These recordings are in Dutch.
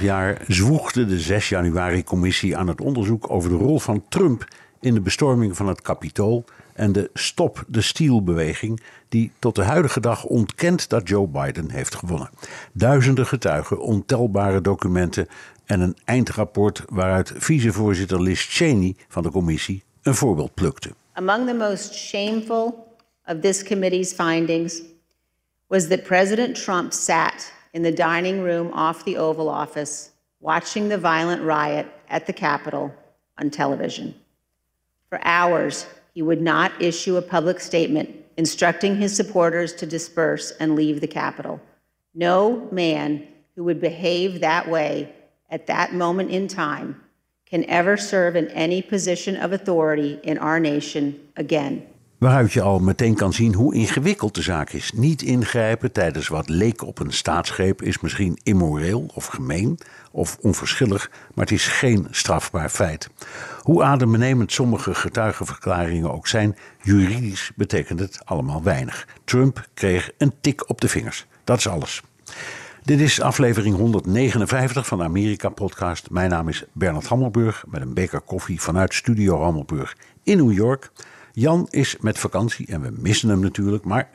Jaar zwoegde de 6 januari-commissie aan het onderzoek over de rol van Trump in de bestorming van het Capitool en de Stop the Steal-beweging, die tot de huidige dag ontkent dat Joe Biden heeft gewonnen. Duizenden getuigen, ontelbare documenten en een eindrapport waaruit vicevoorzitter Liz Cheney van de commissie een voorbeeld plukte. Among the most shameful of this committee's findings was that President Trump sat in the dining room off the Oval Office watching the violent riot at the Capitol on television. For hours, he would not issue a public statement instructing his supporters to disperse and leave the Capitol. No man who would behave that way at that moment in time can ever serve in any position of authority in our nation again. Waaruit je al meteen kan zien hoe ingewikkeld de zaak is. Niet ingrijpen tijdens wat leek op een staatsgreep is misschien immoreel of gemeen of onverschillig, maar het is geen strafbaar feit. Hoe adembenemend sommige getuigenverklaringen ook zijn, juridisch betekent het allemaal weinig. Trump kreeg een tik op de vingers. Dat is alles. Dit is aflevering 159 van de Amerika-podcast. Mijn naam is Bernard Hammelburg met een beker koffie vanuit Studio Hammelburg in New York. Jan is met vakantie en we missen hem natuurlijk, maar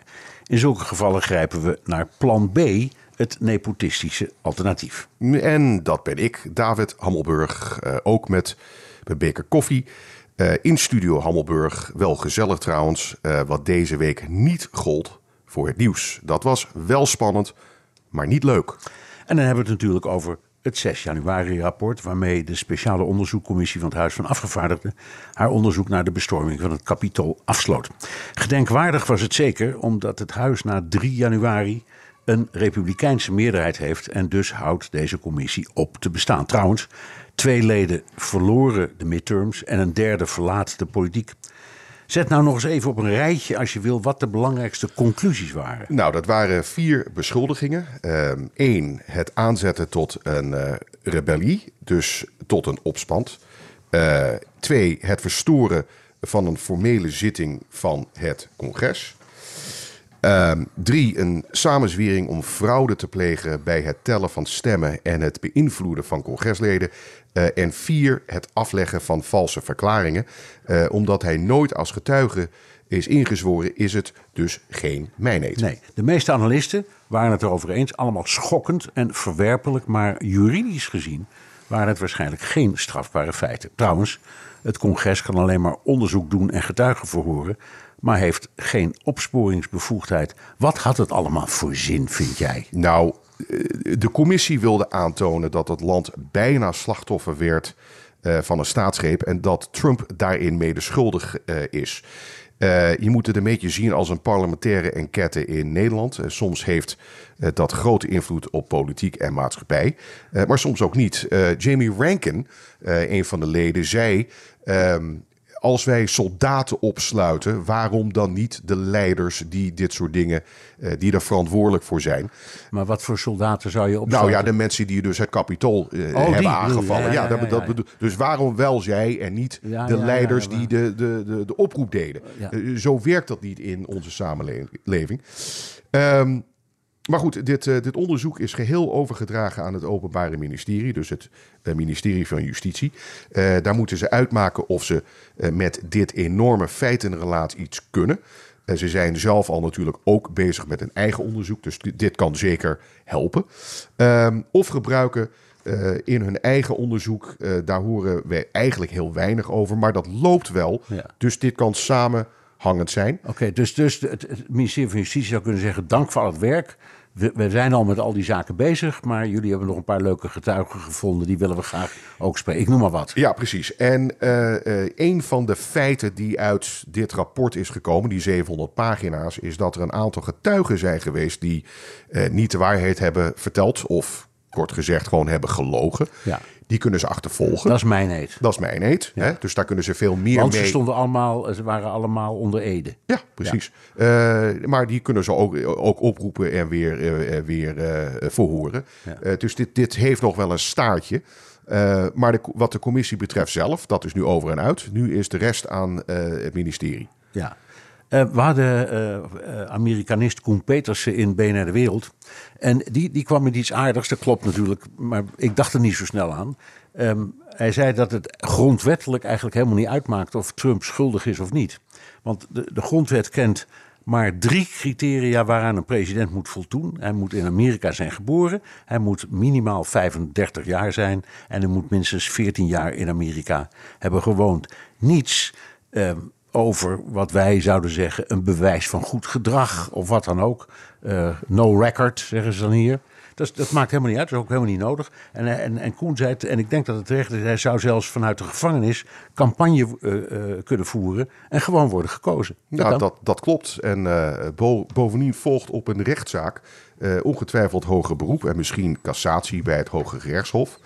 in zulke gevallen grijpen we naar plan B, het nepotistische alternatief. En dat ben ik, David Hammelburg, uh, ook met mijn beker koffie. Uh, in Studio Hammelburg, wel gezellig trouwens, uh, wat deze week niet gold voor het nieuws. Dat was wel spannend, maar niet leuk. En dan hebben we het natuurlijk over het 6 januari-rapport, waarmee de speciale onderzoekcommissie van het Huis van Afgevaardigden haar onderzoek naar de bestorming van het kapitool afsloot. Gedenkwaardig was het zeker, omdat het Huis na 3 januari een republikeinse meerderheid heeft en dus houdt deze commissie op te bestaan. Trouwens, twee leden verloren de midterms en een derde verlaat de politiek. Zet nou nog eens even op een rijtje, als je wil, wat de belangrijkste conclusies waren. Nou, dat waren vier beschuldigingen. Eén, uh, het aanzetten tot een uh, rebellie, dus tot een opstand. Uh, twee, het verstoren van een formele zitting van het congres. Um, drie, een samenzwering om fraude te plegen bij het tellen van stemmen en het beïnvloeden van congresleden. Uh, en vier, het afleggen van valse verklaringen. Uh, omdat hij nooit als getuige is ingezworen, is het dus geen mijneet. Nee, de meeste analisten waren het erover eens. Allemaal schokkend en verwerpelijk, maar juridisch gezien waren het waarschijnlijk geen strafbare feiten. Trouwens, het congres kan alleen maar onderzoek doen en getuigen verhoren maar heeft geen opsporingsbevoegdheid. Wat had het allemaal voor zin, vind jij? Nou, de commissie wilde aantonen dat het land bijna slachtoffer werd uh, van een staatsgreep en dat Trump daarin medeschuldig uh, is. Uh, je moet het een beetje zien als een parlementaire enquête in Nederland. soms heeft dat grote invloed op politiek en maatschappij, maar soms ook niet. Jamie Rankin, een van de leden, zei. Um, als wij soldaten opsluiten, waarom dan niet de leiders die dit soort dingen, uh, die er verantwoordelijk voor zijn? Maar wat voor soldaten zou je opsluiten? Nou ja, de mensen die dus het kapitool uh, oh, hebben aangevallen. Ja, ja, ja, dat, dat Dus waarom wel zij en niet de leiders die de, de, de, de oproep deden? Uh, zo werkt dat niet in onze samenleving. Um, maar goed, dit, uh, dit, onderzoek is geheel overgedragen aan het Openbare Ministerie, dus het uh, ministerie van Justitie. Uh, daar moeten ze uitmaken of ze met dit enorme feitenrelaat iets kunnen. ze zijn zelf al natuurlijk ook bezig met een eigen onderzoek, dus dit, kan zeker helpen. Ehm, of gebruiken in hun eigen onderzoek, daar horen we eigenlijk heel weinig over, maar dat loopt wel. Ja. Dus dit kan samenhangend zijn. Oké, okay, dus, dus het, het ministerie van Justitie zou kunnen zeggen: dank voor al het werk we, we, zijn al met al die zaken bezig, maar jullie hebben nog een paar leuke getuigen gevonden. Die willen we graag ook spreken. Ik noem maar wat. Ja, precies. En uh, een van de feiten die uit dit rapport is gekomen, die 700 pagina's, is dat er een aantal getuigen zijn geweest die uh, niet de waarheid hebben verteld of kort gezegd gewoon hebben gelogen. Ja. Die kunnen ze achtervolgen. Dat is mijn eet. Dat is mijn eet. Hè? Dus daar kunnen ze veel meer Want mee. ze stonden allemaal, ze waren allemaal onder Ede. Ja, precies. Ja. Uh, maar die kunnen ze ook, ook oproepen en weer, uh, weer uh, verhoren. Ja. dus dit, dit heeft nog wel een staartje. maar de, wat de commissie betreft zelf, dat is nu over en uit. Nu is de rest aan het ministerie. Ja. Uh, we hadden uh, Amerikanist Koen Petersen in BNR De Wereld. En die, die kwam met iets aardigs, dat klopt natuurlijk, maar ik dacht er niet zo snel aan. Um, hij zei dat het grondwettelijk eigenlijk helemaal niet uitmaakt of Trump schuldig is of niet. Want de, de grondwet kent maar drie criteria waaraan een president moet voldoen. Hij moet in Amerika zijn geboren, hij moet minimaal 35 jaar zijn en hij moet minstens 14 jaar in Amerika hebben gewoond. Niets. Um, over wat wij zouden zeggen een bewijs van goed gedrag of wat dan ook. Uh, no record, zeggen ze dan hier. Dat, dat, maakt helemaal niet uit, dat is ook helemaal niet nodig. En, en, en Koen zei, en ik denk dat het terecht is, hij zou zelfs vanuit de gevangenis campagne uh, uh, kunnen voeren en gewoon worden gekozen. Dat ja, dat, dat klopt. En bo bovendien volgt op een rechtszaak ongetwijfeld hoger beroep en misschien cassatie bij het Hoge Rechtshof.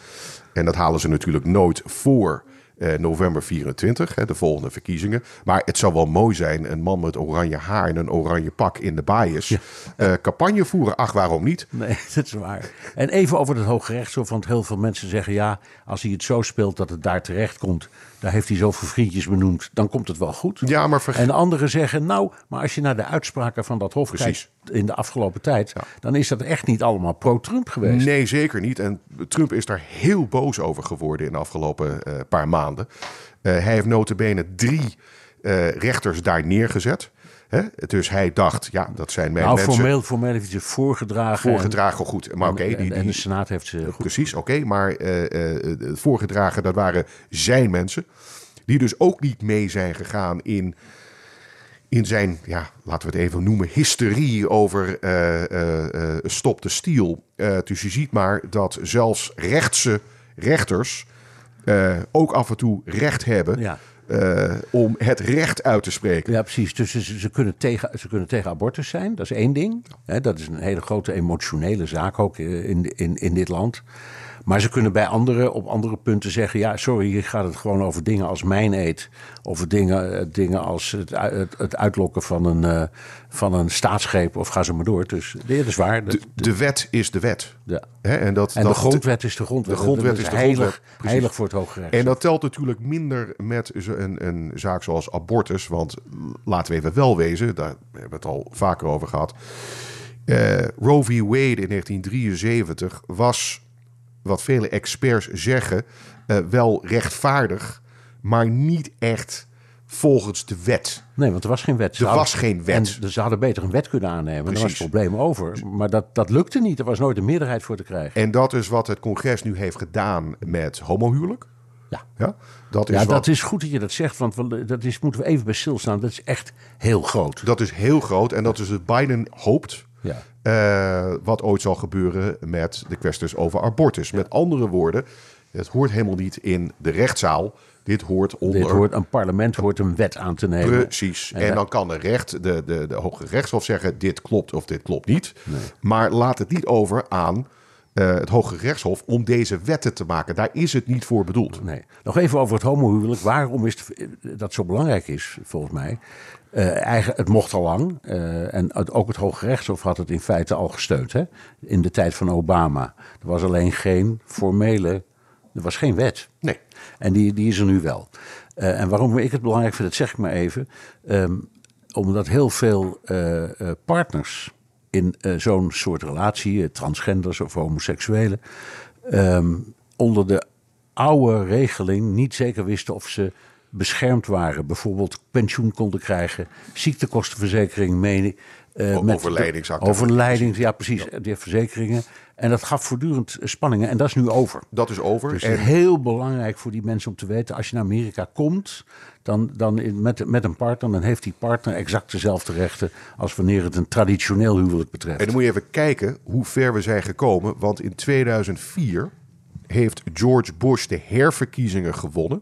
En dat halen ze natuurlijk nooit voor eh, november 24, hè, de volgende verkiezingen. Maar het zou wel mooi zijn, een man met oranje haar en een oranje pak in de baaiers. Ja. Uh, campagne voeren, ach waarom niet? Nee, dat is waar. En even over het Hoge Rechtshof, want heel veel mensen zeggen... ja, als hij het zo speelt dat het daar terecht komt... daar heeft hij zoveel vriendjes benoemd, dan komt het wel goed. Ja, maar verge- En anderen zeggen, nou, maar als je naar de uitspraken van dat hof Precies. kijkt... in de afgelopen tijd, ja. dan is dat echt niet allemaal pro-Trump geweest. Nee, zeker niet. En Trump is daar heel boos over geworden in de afgelopen uh, paar maanden. Uh, hij heeft notabene drie uh, rechters daar neergezet. Hè? Dus hij dacht, ja, dat zijn mijn nou, mensen. Formeel, formeel heeft hij ze voorgedragen. Voorgedragen, goed. Maar oké. Okay, die, die, en de Senaat heeft ze goed. Precies, oké. Okay, maar uh, voorgedragen, dat waren zijn mensen. Die dus ook niet mee zijn gegaan in in zijn, ja, laten we het even noemen, hysterie over uh, uh, stop de stiel. dus je ziet maar dat zelfs rechtse rechters ook af en toe recht hebben. Ja. Uh, om het recht uit te spreken. Ja, precies. Dus ze, ze, kunnen tegen, ze kunnen tegen abortus zijn, dat is één ding. Dat is een hele grote emotionele zaak ook in, in, in dit land. Maar ze kunnen bij anderen op andere punten zeggen: ja, sorry, hier gaat het gewoon over dingen als mijn eet. Of dingen, dingen als het, het, het uitlokken van een, uh, van een staatsgreep, of ga ze maar door. Dus dit is waar. De, de wet is de wet. Ja. En dat, en dat, de grondwet is de grondwet. De grondwet is de heilig, grondwet. Heilig voor het Hoge Recht. En dat telt natuurlijk minder met een, een zaak zoals abortus. Want laten we even wel wezen, daar hebben we het al vaker over gehad. Uh, Roe v. Wade in 1973 was wat vele experts zeggen, uh, wel rechtvaardig, maar niet echt volgens de wet. Nee, want er was geen wet. Er hadden, was geen wet. En ze hadden beter een wet kunnen aannemen. Precies. Was het probleem over. Maar dat, dat lukte niet. Er was nooit een meerderheid voor te krijgen. En dat is wat het congres nu heeft gedaan met homohuwelijk. Ja, ja, dat, is ja wat, dat is goed dat je dat zegt, want dat is, moeten we even bij stilstaan. Dat is echt heel groot. Dat is heel groot en dat is het Biden hoopt. Ja. Uh, wat ooit zal gebeuren met de kwesties over abortus. Ja. Met andere woorden, het hoort helemaal niet in de rechtszaal. Dit hoort onder... Dit hoort, een parlement hoort een wet aan te nemen. Precies. En, en dan kan de recht, de, de, de Hoge Rechtshof zeggen... dit klopt of dit klopt niet. Nee. Maar laat het niet over aan uh, het Hoge Rechtshof om deze wetten te maken. Daar is het niet voor bedoeld. Nee. Nog even over het homohuwelijk. Waarom is het, dat zo belangrijk is, volgens mij. Uh, eigen, het mocht al lang. Uh, en het, ook het Hoge Rechtshof had het in feite al gesteund. Hè? In de tijd van Obama. Er was alleen geen formele. Er was geen wet. Nee. En die, die is er nu wel. Uh, en waarom ik het belangrijk vind, dat zeg ik maar even. Um, omdat heel veel partners in zo'n soort relatie, transgenders of homoseksuelen, um, onder de oude regeling niet zeker wisten of ze beschermd waren. Bijvoorbeeld pensioen konden krijgen, ziektekostenverzekering mee. Uh, met. Overlijdings, ja precies, ja. die verzekeringen. En dat gaf voortdurend spanningen en dat is nu over. Dat is over. Dus en... heel belangrijk voor die mensen om te weten, als je naar Amerika komt, dan, dan in, met, met een partner, dan heeft die partner exact dezelfde rechten als wanneer het een traditioneel huwelijk betreft. En dan moet je even kijken hoe ver we zijn gekomen, want in 2004 heeft George Bush de herverkiezingen gewonnen.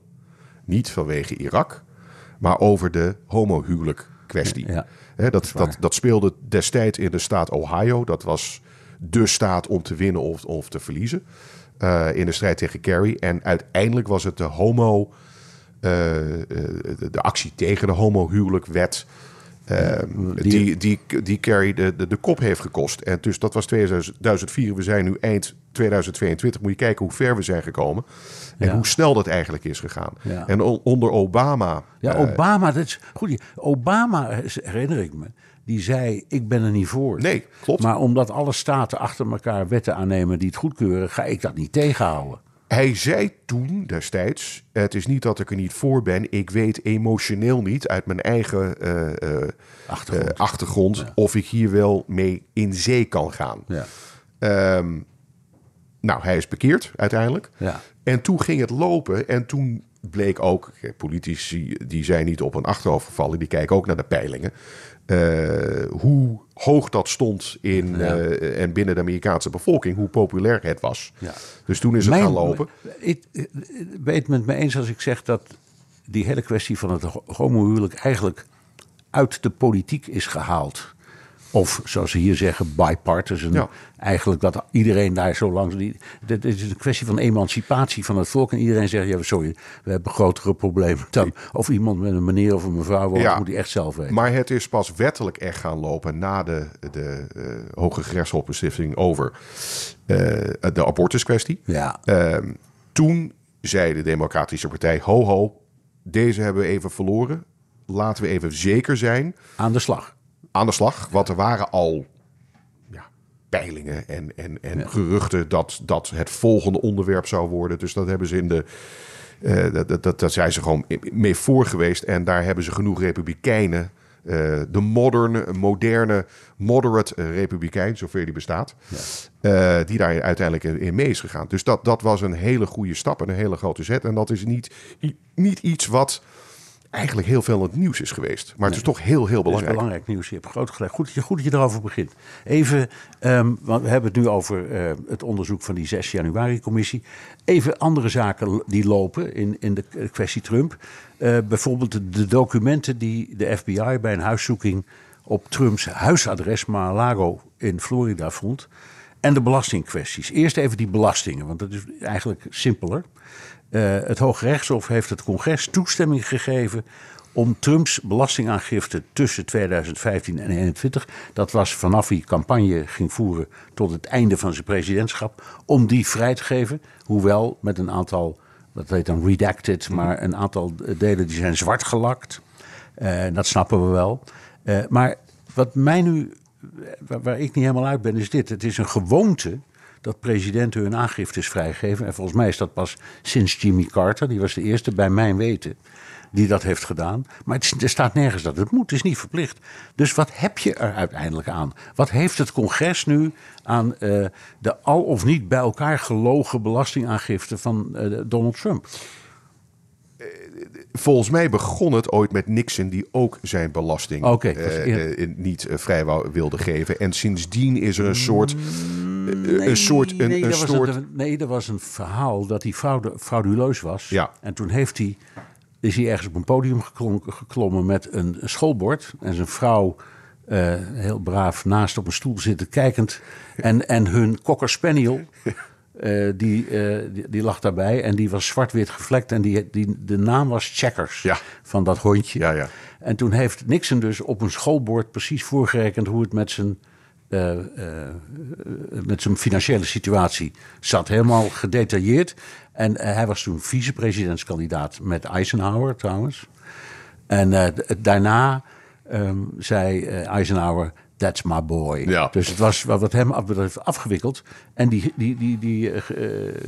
Niet vanwege Irak, maar over de homohuwelijk kwestie. Ja, dat, dat, dat, speelde destijds in de staat Ohio. Dat was de staat om te winnen of, of te verliezen. Uh, in de strijd tegen Kerry. En uiteindelijk was het de homo. Uh, de, de, actie tegen de homohuwelijkwet. Uh, die, die, die Kerry de, de, de, kop heeft gekost. En dus dat was 2004. We zijn nu eind 2022. Moet je kijken hoe ver we zijn gekomen. En hoe snel dat eigenlijk is gegaan. Ja. En onder Obama. Ja, Obama, dat is goed. Obama, herinner ik me die zei: Ik ben er niet voor. Nee, klopt. Maar omdat alle staten achter elkaar wetten aannemen die het goedkeuren, ga ik dat niet tegenhouden. Hij zei toen destijds: Het is niet dat ik er niet voor ben. Ik weet emotioneel niet uit mijn eigen uh, uh, achtergrond, achtergrond of ik hier wel mee in zee kan gaan. Ja. Um, nou, hij is bekeerd uiteindelijk. Ja. En toen ging het lopen en toen bleek ook, politici die zijn niet op een achterhoofd gevallen, die kijken ook naar de peilingen. Uh, hoe hoog dat stond in, uh, en binnen de Amerikaanse bevolking, hoe populair het was. Ja. Dus toen is het Mijn, gaan lopen. Ik weet het met me eens als ik zeg dat die hele kwestie van het homohuwelijk eigenlijk uit de politiek is gehaald. Of zoals ze hier zeggen, bipartisan. Ja. Eigenlijk dat iedereen daar zo lang. Het is een kwestie van emancipatie van het volk. En iedereen zegt: ja, sorry, we hebben grotere problemen dan. Of iemand met een meneer of een mevrouw woont, ja, moet hij echt zelf weten. Maar het is pas wettelijk echt gaan lopen na de, de uh, Hoge Gerechtshofbeslissing over uh, de abortuskwestie. Ja. Uh, toen zei de Democratische Partij: ho, ho, deze hebben we even verloren. Laten we even zeker zijn. Aan de slag aan de slag. Want er waren al ja, peilingen en, en, en geruchten dat dat het volgende onderwerp zou worden. Dus dat hebben ze in de. Uh, dat, dat, dat zijn ze gewoon mee voor geweest. En daar hebben ze genoeg republikeinen. Uh, de modern, moderne, moderate republikein, zover die bestaat. Ja. Die daar uiteindelijk in mee is gegaan. Dus dat, dat was een hele goede stap en een hele grote zet. En dat is niet, niet iets wat eigenlijk heel veel het nieuws is geweest. Maar het is toch heel, heel belangrijk. Het is belangrijk nieuws. Je hebt groot gelijk. Goed, goed dat je erover begint. Even, um, want we hebben het nu over uh, het onderzoek van die 6 januari-commissie. Even andere zaken die lopen in, in de kwestie Trump. Uh, bijvoorbeeld de, documenten die de FBI bij een huiszoeking op Trumps huisadres Mar-a-Lago in Florida vond. En de belastingkwesties. Eerst even die belastingen, want dat is eigenlijk simpeler. Uh, het Hooggerechtshof heeft het congres toestemming gegeven om Trumps belastingaangifte tussen 2015 en 2021, dat was vanaf hij campagne ging voeren tot het einde van zijn presidentschap, om die vrij te geven. Hoewel met een aantal, dat heet dan redacted, maar een aantal delen die zijn zwart gelakt. Uh, dat snappen we wel. Uh, maar wat mij nu, waar, ik niet helemaal uit ben, is dit. Het is een gewoonte dat presidenten hun aangiftes vrijgeven. En volgens mij is dat pas sinds Jimmy Carter, die was de eerste bij mijn weten die dat heeft gedaan. Maar het, er staat nergens dat het moet, het is niet verplicht. Dus wat heb je er uiteindelijk aan? Wat heeft het congres nu aan uh, de al of niet bij elkaar gelogen belastingaangifte van uh, Donald Trump? Volgens mij begon het ooit met Nixon, die ook zijn belasting okay, uh, uh, niet uh, vrij wilde geven. En sindsdien is er een soort. Nee, een soort, een, nee, een soort... Een, nee, er was een verhaal dat hij fraude, frauduleus was. Ja. En toen heeft hij, is hij ergens op een podium geklommen met een schoolbord. En zijn vrouw heel braaf naast op een stoel zitten kijkend. En, en hun cocker spaniel Uh, die, uh, die, die, lag daarbij en die was zwart-wit gevlekt. En die, die, de naam was Checkers ja. van dat hondje. Ja, ja. En toen heeft Nixon dus op een schoolbord precies voorgerekend hoe het met zijn, uh, met zijn financiële situatie zat. Helemaal gedetailleerd. En hij was toen vicepresidentskandidaat met Eisenhower trouwens. En daarna um, zei Eisenhower That's my boy. Ja. Dus het was wat hem betreft afgewikkeld. En die, die, die, die, uh,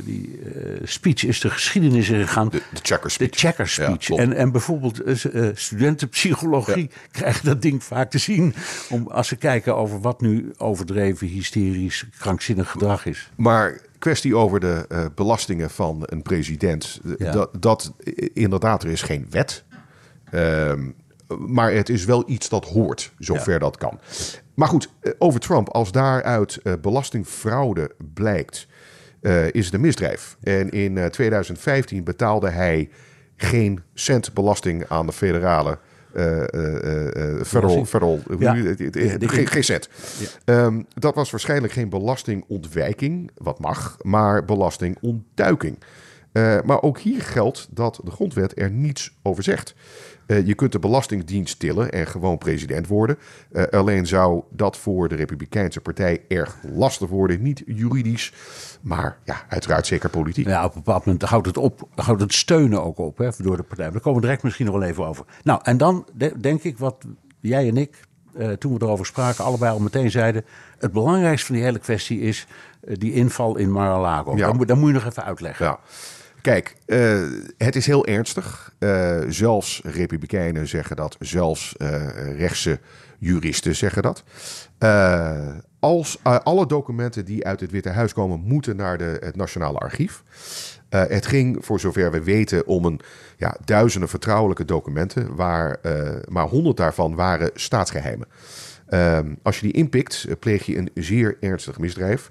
die uh, speech is de geschiedenis ingegaan. De, de checker speech. De checker speech. Ja, en, en bijvoorbeeld uh, studentenpsychologie ja. krijgen dat ding vaak te zien. Om, als ze kijken over wat nu overdreven, hysterisch, krankzinnig gedrag is. Maar kwestie over de belastingen van een president. Dat, dat inderdaad, er is geen wet. Ehm, maar het is wel iets dat hoort, zover ja. dat kan. Maar goed, eh, over Trump, als daaruit uh, belastingfraude blijkt, uh, is het een misdrijf. En in 2015 betaalde hij geen cent belasting aan de federale federal, federal ja. geen, geen cent. Ja. Um, dat was waarschijnlijk geen belastingontwijking, wat mag, maar belastingontduiking. Uh, maar ook hier geldt dat de grondwet er niets over zegt. Uh, je kunt de Belastingdienst tillen en gewoon president worden. Uh, alleen zou dat voor de Republikeinse Partij erg lastig worden. Niet juridisch, maar ja, uiteraard zeker politiek. Ja, op een bepaald moment houdt het, op, houdt het steunen ook op hè, door de partij. Daar komen we direct misschien nog wel even over. Nou, en dan denk ik wat jij en ik, uh, toen we erover spraken, allebei al meteen zeiden... het belangrijkste van die hele kwestie is die inval in Mar-a-Lago. Ja. Dat moet je nog even uitleggen. Ja. Kijk, uh, het is heel ernstig. Uh, zelfs republikeinen zeggen dat, zelfs uh, rechtse juristen zeggen dat. als alle documenten die uit het Witte Huis komen, moeten naar de, het Nationale Archief. het ging, voor zover we weten, om een ja, duizenden vertrouwelijke documenten, waar maar honderd daarvan waren staatsgeheimen. als je die inpikt, pleeg je een zeer ernstig misdrijf.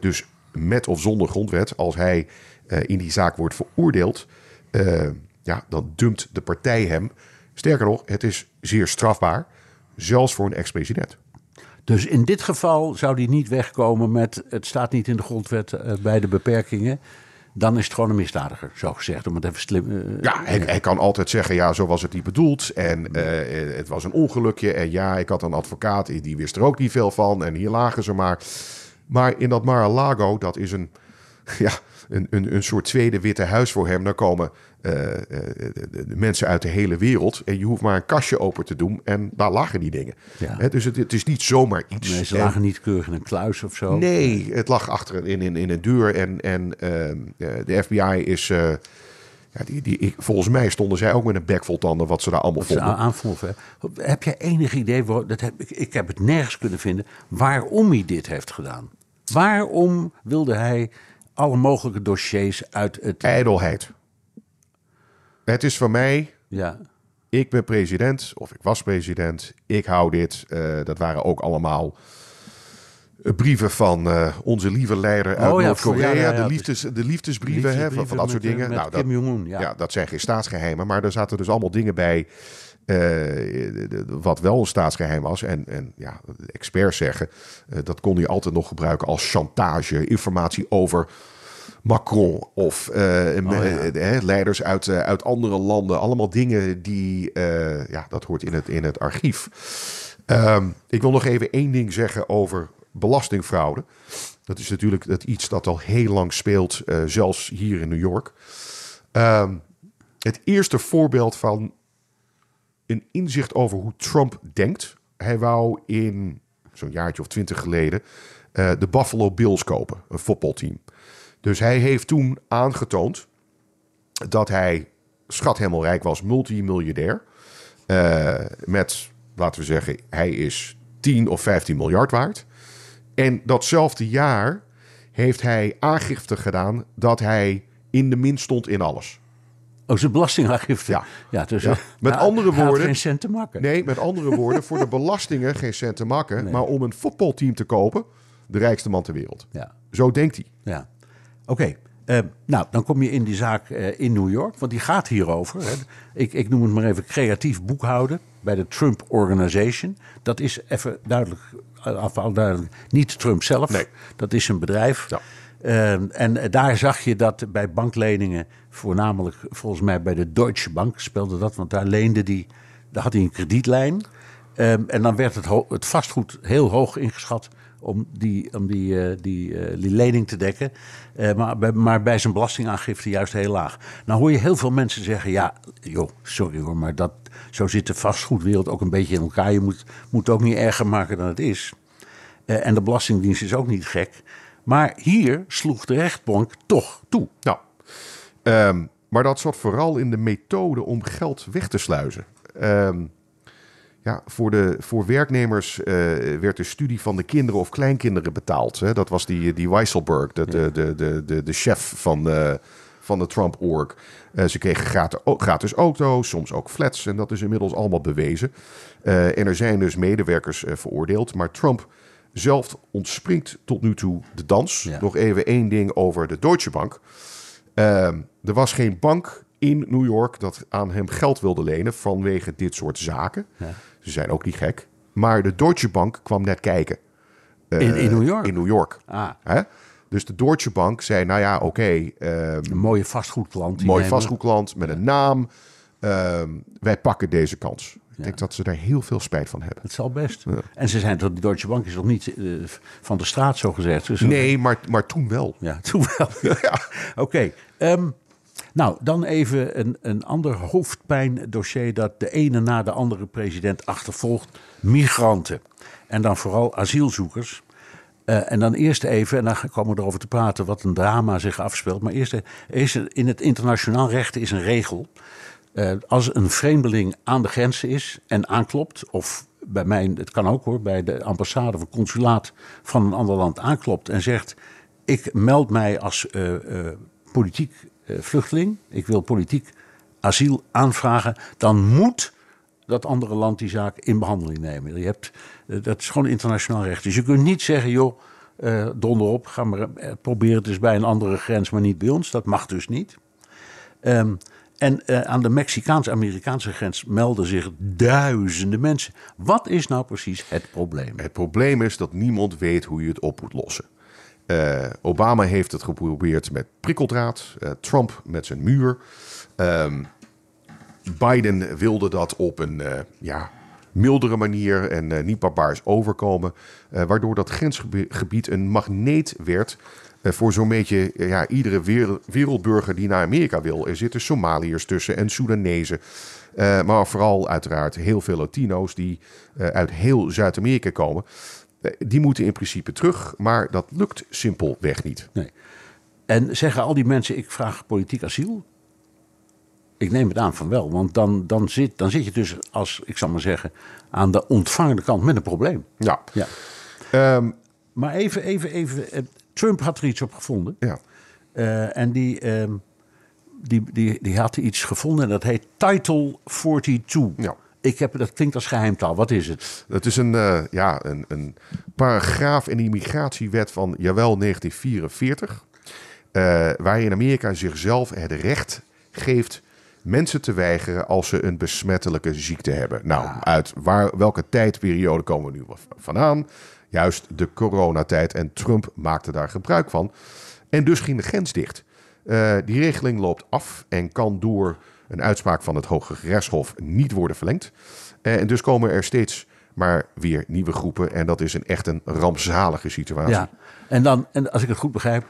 dus met of zonder grondwet, als hij in die zaak wordt veroordeeld, uh, ja, dan dumpt de partij hem. Sterker nog, het is zeer strafbaar, zelfs voor een ex-president. Dus in dit geval zou die niet wegkomen met het staat niet in de grondwet uh, bij de beperkingen. Dan is het gewoon een misdadiger, zo gezegd. Om het even slim. Uh, ja, hij, hij, kan altijd zeggen: ja, zo was het niet bedoeld. En uh, het was een ongelukje. En ja, ik had een advocaat, die wist er ook niet veel van. En hier lagen ze maar. Maar in dat Mar-a-Lago, dat is een. Ja, een, een, een soort tweede witte huis voor hem. Dan komen uh, de, de mensen uit de hele wereld. En je hoeft maar een kastje open te doen. En daar lagen die dingen. Ja. dus het, het, is niet zomaar iets. Nee, ze lagen niet keurig in een kluis of zo. Nee, het lag achter in, in, in een deur. En, en uh, de FBI is. Ja, die, die, volgens mij stonden zij ook met een bek vol tanden wat ze daar allemaal vonden. Aanvonden. Heb jij enig idee, dat heb, ik, ik heb het nergens kunnen vinden, waarom hij dit heeft gedaan? Waarom wilde hij alle mogelijke dossiers uit het... Ijdelheid. Het is van mij... Ja. Ik ben president, of ik was president. Ik hou dit. Uh, dat waren ook allemaal eh, brieven van uh, onze lieve leider uit oh, Noord-Korea. Ja, ja, de, liefdes, de liefdesbrieven, hè, van, van, dat soort dingen. nou, dat, ja. dat zijn geen staatsgeheimen. Maar er zaten dus allemaal dingen bij... Uh, wat wel een staatsgeheim was. En, en ja, experts zeggen, uh, dat kon hij altijd nog gebruiken als chantage. Informatie over Macron of uh, oh, ja. leiders uit, uit andere landen. Allemaal dingen die, ja, dat hoort in het, in het archief. Um, ik wil nog even één ding zeggen over belastingfraude. Dat is natuurlijk dat iets dat al heel lang speelt, zelfs hier in New York. Um, het eerste voorbeeld van een inzicht over hoe Trump denkt. Hij wou in zo'n jaartje of twintig geleden uh, de Buffalo Bills kopen, een voetbalteam. Dus hij heeft toen aangetoond dat hij schat helemaal rijk was, multimiljardair. Uh, met, laten we zeggen, hij is 10 of 15 miljard waard. En datzelfde jaar heeft hij aangifte gedaan dat hij in de min stond in alles. Oh, zijn belastingaangifte. Ja. ja, dus ja. Met andere woorden. geen cent te makken. Nee, met andere woorden, voor de belastingen geen cent te makken. Maar om een voetbalteam te kopen, de rijkste man ter wereld. Ja. Zo denkt hij. Ja. Oké. Uh, nou, dan kom je in die zaak uh, in New York, want die gaat hierover. Hè. Ik, ik noem het maar even creatief boekhouden bij de Trump Organization. Dat is even duidelijk, afval duidelijk, niet Trump zelf. Nee. Dat is een bedrijf. Ja. Uh, en daar zag je dat bij bankleningen, voornamelijk volgens mij bij de Deutsche Bank speelde dat, want daar leende die, daar had hij een kredietlijn. Um, en dan werd het, het, vastgoed heel hoog ingeschat om die, om die, uh, die, uh, die lening te dekken. Uh, maar, maar bij zijn belastingaangifte juist heel laag. Nou hoor je heel veel mensen zeggen: ja, joh, sorry hoor, maar dat, zo zit de vastgoedwereld ook een beetje in elkaar. Je moet, moet het ook niet erger maken dan het is. en de Belastingdienst is ook niet gek. Maar hier sloeg de rechtbank toch toe. Nou, maar dat zat vooral in de methode om geld weg te sluizen. Um, ja, voor, de, voor werknemers uh, werd de studie van de kinderen of kleinkinderen betaald. Hè? Dat was die, die Weisselberg, de, de, de, de, de, chef van, uh, van de Trump-org. Uh, ze kregen gratis, gratis auto's, soms ook flats. En dat is inmiddels allemaal bewezen. en er zijn dus medewerkers veroordeeld. Maar Trump zelf ontspringt tot nu toe de dans. Ja. Nog even één ding over de Deutsche Bank. Ehm, er was geen bank in New York dat aan hem geld wilde lenen vanwege dit soort zaken. Ja. Ze zijn ook niet gek. Maar de Deutsche Bank kwam net kijken. in, in, New York? In New York. Ah. Hè? Dus de Deutsche Bank zei, nou ja, oké. Okay, um, een mooie vastgoedklant. Een mooie vastgoedklant met een naam. Um, wij pakken deze kans. Ik denk dat ze daar heel veel spijt van hebben. Het zal best. Ja. En ze zijn tot de Deutsche Bank is nog niet uh, van de straat zo gezegd. Dus nee, maar, maar toen wel. Ja, toen wel. ja. Oké. Okay. Um, nou, dan even een, een ander hoofdpijndossier dat de ene na de andere president achtervolgt. Migranten. En dan vooral asielzoekers. Uh, en dan eerst even, en dan komen we erover te praten wat een drama zich afspeelt. Maar eerst, eerst in het internationaal recht is een regel. Uh, als een vreemdeling aan de grenzen is en aanklopt, of bij mij, het kan ook hoor, bij de ambassade of consulaat van een ander land aanklopt en zegt: Ik meld mij als politiek eh, vluchteling, ik wil politiek asiel aanvragen, dan moet dat andere land die zaak in behandeling nemen. Je hebt, eh, dat is gewoon internationaal recht. Dus je kunt niet zeggen, joh, donder op, ga maar proberen het eens bij een andere grens, maar niet bij ons. Dat mag dus niet. Um, en uh, aan de Mexicaans-Amerikaanse grens melden zich duizenden mensen. Wat is nou precies het probleem? Het probleem is dat niemand weet hoe je het op moet lossen. Uh, Obama heeft het geprobeerd met prikkeldraad. Uh, Trump met zijn muur. Um, Biden wilde dat op een ja, mildere manier en niet barbaars overkomen. waardoor dat grensgebied een magneet werd voor zo'n beetje ja, iedere wereldburger die naar Amerika wil. Er zitten Somaliërs tussen en Soedanezen. maar vooral uiteraard heel veel Latino's die uit heel Zuid-Amerika komen. Eh, die moeten in principe terug, maar dat lukt simpelweg niet. Nee. En zeggen al die mensen: ik vraag politiek asiel? Ik neem het aan van wel, want dan, dan, zit, dan zit je dus als, ik zal maar zeggen, aan de ontvangende kant met een probleem. Ja. ja. Um, maar even, even, even. Eh, Trump had er iets op gevonden. Ja. Uh, en die, um, die, die, die had iets gevonden en dat heet Title 42. Ja. Ik heb, dat klinkt als geheimtaal. Wat is het? Het is een, uh, ja, een, een paragraaf in de immigratiewet van, jawel, 1944. Uh, waarin Amerika zichzelf het recht geeft mensen te weigeren als ze een besmettelijke ziekte hebben. Nou, ja. uit waar, welke tijdperiode komen we nu vandaan? Juist de coronatijd. En Trump maakte daar gebruik van. En dus ging de grens dicht. Uh, die regeling loopt af en kan door een uitspraak van het Hoge Rechtshof niet worden verlengd. Eh, en dus komen er steeds maar weer nieuwe groepen. En dat is een echt een rampzalige situatie. Ja, en, dan, en als ik het goed begrijp,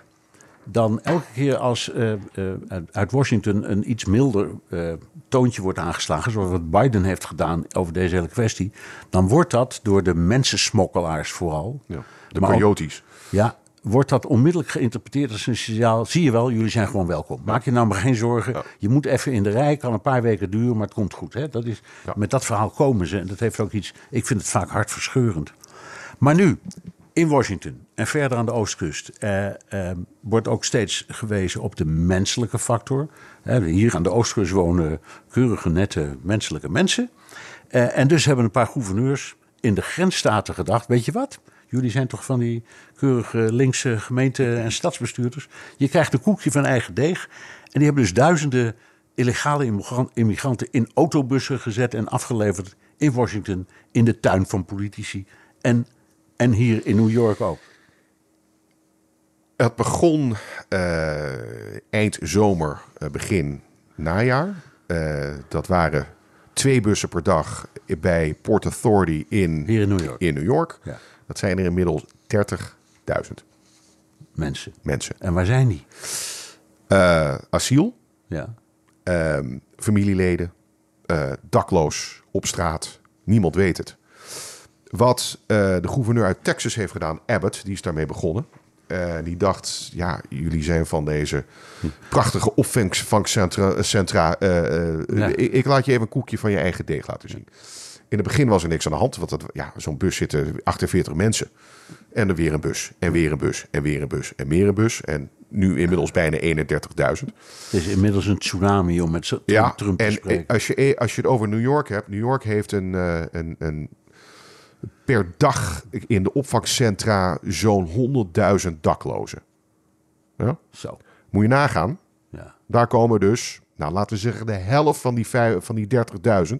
dan elke keer als uh, uh, uit Washington een iets milder uh, toontje wordt aangeslagen, zoals wat Biden heeft gedaan over deze hele kwestie, dan wordt dat door de mensensmokkelaars vooral. Ja, de coyotes. Ja, wordt dat onmiddellijk geïnterpreteerd als een signaal. Zie je wel, jullie zijn gewoon welkom. Maak je nou maar geen zorgen. Je moet even in de rij, kan een paar weken duren, maar het komt goed. Hè? Dat is, Met dat verhaal komen ze. En dat heeft ook iets, ik vind het vaak hartverscheurend. Maar nu, in Washington en verder aan de oostkust eh, eh, wordt ook steeds gewezen op de menselijke factor. Eh, hier aan de oostkust wonen keurige, nette, menselijke mensen. Eh, en dus hebben een paar gouverneurs in de grensstaten gedacht: weet je wat? Jullie zijn toch van die keurige linkse gemeente- en stadsbestuurders. Je krijgt een koekje van eigen deeg. En die hebben dus duizenden illegale immigranten in autobussen gezet en afgeleverd in Washington, in de tuin van politici en, en hier in New York ook. Het begon uh, eind zomer, uh, begin najaar. Uh, dat waren twee bussen per dag bij Port Authority in, hier in New York. In New York. Ja. Dat zijn er inmiddels mensen. mensen. En waar zijn die? Uh, asiel, ja. Uh, familieleden, dakloos, op straat. Niemand weet het. Wat uh, de gouverneur uit Texas heeft gedaan, Abbott, die is daarmee begonnen. Uh, die dacht, ja, jullie zijn van deze prachtige opvangcentra. Centra, ja. ik, ik, laat je even een koekje van je eigen deeg laten zien. In het begin was er niks aan de hand, want het, ja, zo'n bus zitten 48 mensen. En er weer een bus, en weer een bus, en weer een bus, en meer een bus. En nu inmiddels bijna 31.000. Het is inmiddels een tsunami om met Trump, ja, Trump te en spreken. Als je, als je het over New York hebt. New York heeft een, een, een per dag in de opvangcentra zo'n 100.000 daklozen. Ja? Zo. Moet je nagaan. Ja. Daar komen dus, nou laten we zeggen, de helft van die, van die 30.000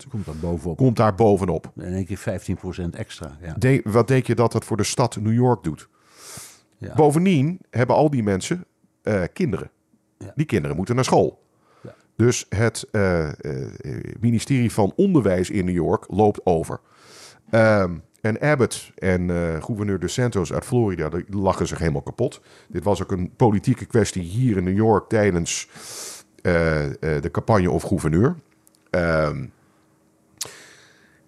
komt daar bovenop. Komt daar bovenop. In één keer 15% extra. Ja. De, wat denk je dat dat voor de stad New York doet? Ja. Bovendien hebben al die mensen uh, kinderen. Ja. Die kinderen moeten naar school. Ja. Dus het uh, uh, ministerie van Onderwijs in New York loopt over. Um, en Abbott en uh, gouverneur DeSantis uit Florida, die lachen zich helemaal kapot. Dit was ook een politieke kwestie hier in New York tijdens uh, uh, de campagne of gouverneur. Ehm,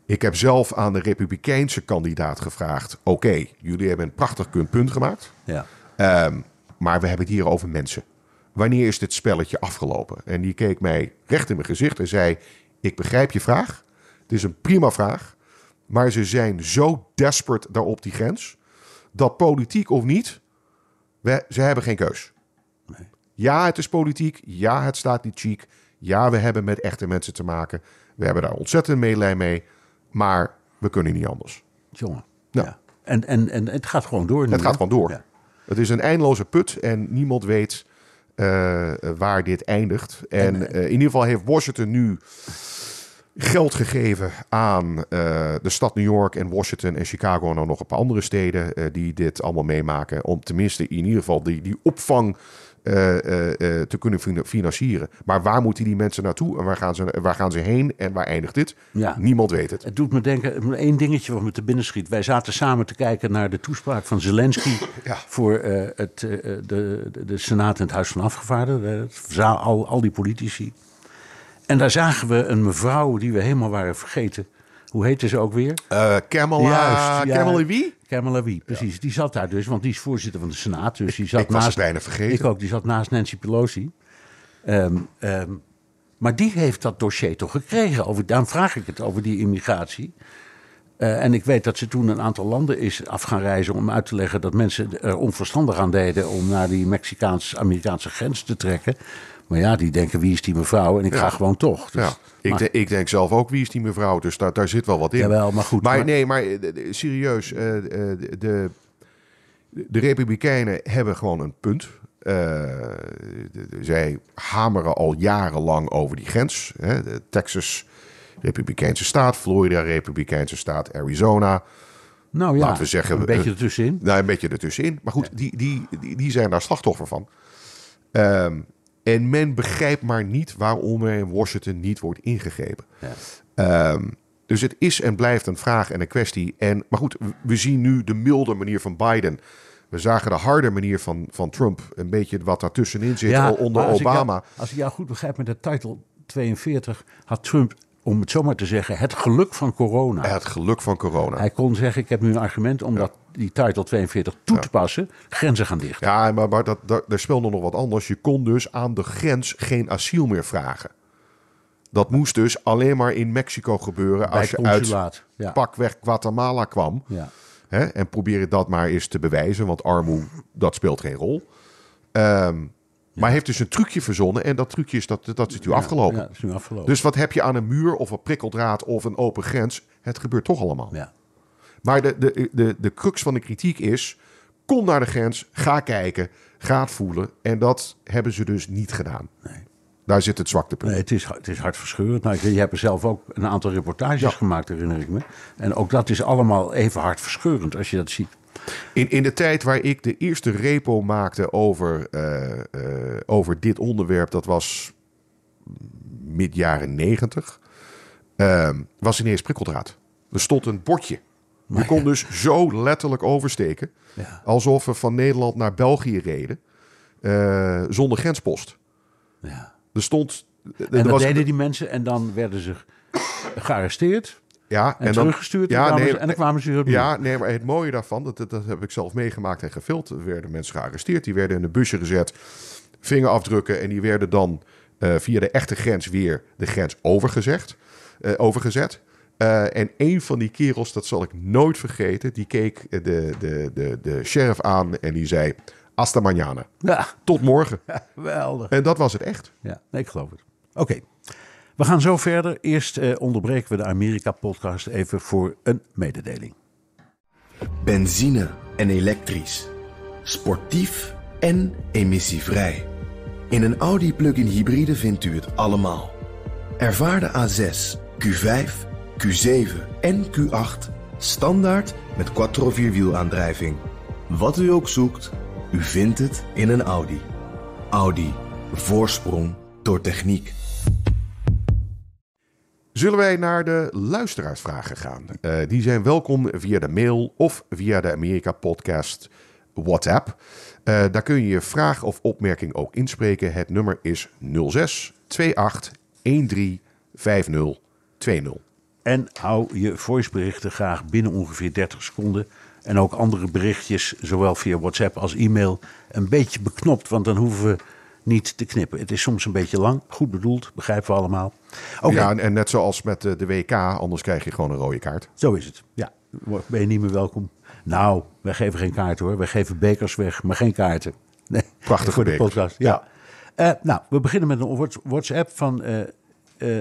ik heb zelf aan de Republikeinse kandidaat gevraagd: Oké, okay, jullie hebben een prachtig punt gemaakt. Ja. Um, maar we hebben het hier over mensen. Wanneer is dit spelletje afgelopen? En die keek mij recht in mijn gezicht en zei: Ik begrijp je vraag. Het is een prima vraag. Maar ze zijn zo desperate daar op die grens. Dat politiek of niet, we, ze hebben geen keus. Nee. Ja, het is politiek. Ja, het staat niet chic. Ja, we hebben met echte mensen te maken. We hebben daar ontzettend meelij mee. Maar we kunnen niet anders. Jongen. Nou. Ja. En, en, en het gaat gewoon door. Nu, het gaat gewoon door. Ja. Het is een eindeloze put en niemand weet uh, waar dit eindigt. En, En, uh, in ieder geval heeft Washington nu geld gegeven aan uh, de stad New York en Washington en Chicago en dan nog een paar andere steden uh, die dit allemaal meemaken. Om tenminste in ieder geval die, die opvang uh, te kunnen financieren. Maar waar moeten die mensen naartoe en waar gaan ze, waar gaan ze heen en waar eindigt dit? Ja. Niemand weet het. Het doet me denken, één dingetje wat me te binnen schiet. Wij zaten samen te kijken naar de toespraak van Zelensky Ja. voor het, de, de, de Senaat en het Huis van Afgevaardigden. Verzaal- al, al die politici. En daar zagen we een mevrouw die we helemaal waren vergeten. Hoe heette ze ook weer? Uh, Kamala, Juist, ja. Kamala wie? Kamala Wie, precies. Die zat daar dus, want die is voorzitter van de Senaat. Dus die zat ik was naast, het bijna vergeten. Ik ook, die zat naast Nancy Pelosi. Ehm, ehm, maar die heeft dat dossier toch gekregen. Over, daarom vraag ik het over die immigratie. Eh, en ik weet dat ze toen een aantal landen is af gaan reizen om uit te leggen dat mensen er onverstandig aan deden om naar die Mexicaans-Amerikaanse grens te trekken. Maar ja, die denken wie is die mevrouw en ik Ja. ga gewoon toch. Dus- Ja, ik, de- ik denk zelf ook wie is die mevrouw, dus daar, daar zit wel wat in. Jawel, maar goed, Maar, maar- nee, maar eh, serieus, eh, eh, de, de, de Republikeinen hebben gewoon een punt. De- de- zij hameren al jarenlang over die grens. Hè? De Texas, Republikeinse staat, Florida, Republikeinse staat, Arizona. nou ja, laten we zeggen, een beetje ertussenin. Nou, een beetje ertussenin. Maar goed, die, die, die, die zijn daar slachtoffer van. Ehm, en men begrijpt maar niet waarom er in Washington niet wordt ingegrepen. Ja. Ehm, dus het is en blijft een vraag en een kwestie. En, maar goed, we zien nu de milde manier van Biden. We zagen de harde manier van, van Trump. Een beetje wat daartussenin zit al onder ik jou- Obama. als ik jou goed begrijp met de titel 42 had Trump, om het zo maar te zeggen, het geluk van corona. Het geluk van corona. Hij kon zeggen, ik heb nu een argument om dat, die titel 42 toe te passen. Grenzen gaan dicht. Ja, maar, maar dat, dat, er speelde nog wat anders. Je kon dus aan de grens geen asiel meer vragen. Dat moest dus alleen maar in Mexico gebeuren als je uit. Ja. pakweg Guatemala kwam. Ja. Hè, en probeer je dat maar eens te bewijzen, want armoede, dat speelt geen rol. Ehm, Maar heeft dus een trucje verzonnen en dat trucje is, dat, dat is nu afgelopen. Ja, dat is nu afgelopen. Dus wat heb je aan een muur of een prikkeldraad of een open grens? Het gebeurt toch allemaal. ja. Maar de, de, de, de crux van de kritiek is: kom naar de grens, ga kijken, ga het voelen. En dat hebben ze dus niet gedaan. Nee. Daar zit het zwaktepunt. Nee, het is, het is hartverscheurend. Nou, je hebt er zelf ook een aantal reportages Ja. gemaakt, herinner ik me. En ook dat is allemaal even hartverscheurend als je dat ziet. In, in de tijd waar ik de eerste repo maakte over, eh, eh, over dit onderwerp, dat was mid jaren negentig, ehm, was ineens prikkeldraad. Er stond een bordje je kon dus zo letterlijk oversteken. Ja. Alsof we van Nederland naar België reden. Uh, zonder grenspost. Ja. Er stond. En dat was... deden die mensen en dan werden ze gearresteerd. Ja, en, en teruggestuurd. Ja, en, nee, ze, en dan kwamen ze weer Ja, nee, maar het mooie daarvan, dat, dat, heb ik zelf meegemaakt en gefilmd. Er werden mensen gearresteerd, die werden in een busje gezet, vingerafdrukken en die werden dan uh, via de echte grens weer de grens overgezegd, uh, overgezet. Uh, en een van die kerels, dat zal ik nooit vergeten, die keek de, de, de, de sheriff aan en die zei: Hasta mañana. Ja. Tot morgen. Ja, geweldig. En dat was het echt. Ja, nee, ik geloof het. Oké. We gaan zo verder. Eerst eh, onderbreken we de Amerika-podcast even voor een mededeling. Benzine en elektrisch. Sportief en emissievrij. In een Audi plug-in hybride vindt u het allemaal. Ervaar de A6, Q5, Q7 en Q8 standaard met quattro vierwielaandrijving. Wat u ook zoekt, u vindt het in een Audi. Audi. Voorsprong door techniek. Zullen wij naar de luisteraarsvragen gaan? Uh, die zijn welkom via de mail of via de Amerika Podcast WhatsApp. Uh, daar kun je je vraag of opmerking ook inspreken. Het nummer is 06 28 13 50 20. En hou je voiceberichten graag binnen ongeveer 30 seconden. En ook andere berichtjes, zowel via WhatsApp als e-mail, een beetje beknopt. Want dan hoeven we niet te knippen. Het is soms een beetje lang, goed bedoeld, begrijpen we allemaal. Okay. Ja, en, net zoals met de, de WK, anders krijg je gewoon een rode kaart. Zo is het, ja. Ben je niet meer welkom? Nou, wij geven geen kaart hoor. Wij geven bekers weg, maar geen kaarten. Nee, Prachtig voor de podcast. Ja. ja. Uh, nou, we beginnen met een WhatsApp van uh, uh,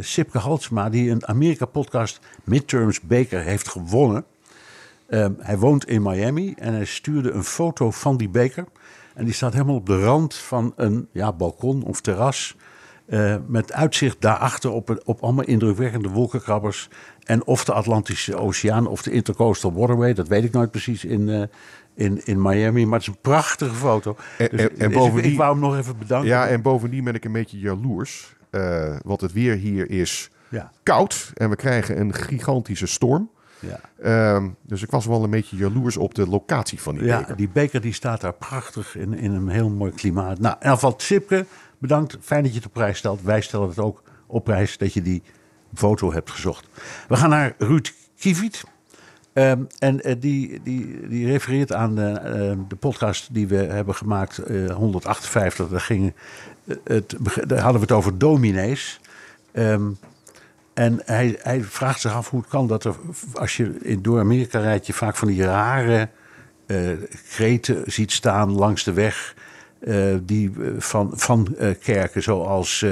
Sipke Haltsma, die een Amerika-podcast Midterms Beker heeft gewonnen. Uh, hij woont in Miami en hij stuurde een foto van die beker. En die staat helemaal op de rand van een ja, balkon of terras. Uh, met uitzicht daarachter op, op allemaal indrukwekkende wolkenkrabbers. En of de Atlantische Oceaan of de Intercoastal Waterway. Dat weet ik nooit precies in, uh, in, in Miami. Maar het is een prachtige foto. En, dus, en, en bovendien, ik, wou hem nog even bedanken. Ja, en bovendien ben ik een beetje jaloers. Uh, want het weer hier is ja. koud. En we krijgen een gigantische storm. Ja. Um, dus ik was wel een beetje jaloers op de locatie van die ja, beker. Die beker die staat daar prachtig in, in een heel mooi klimaat. Nou, in geval, Sipke, bedankt. Fijn dat je het op prijs stelt. Wij stellen het ook op prijs dat je die foto hebt gezocht. We gaan naar Ruud Kiviet. Um, en uh, die, die, die refereert aan de, uh, de podcast die we hebben gemaakt, uh, 158. Daar, ging, het, daar hadden we het over dominees. Um, en hij, hij vraagt zich af hoe het kan dat er, als je in, door Amerika rijdt, je vaak van die rare uh, kreten ziet staan langs de weg. Uh, die, van van uh, kerken, zoals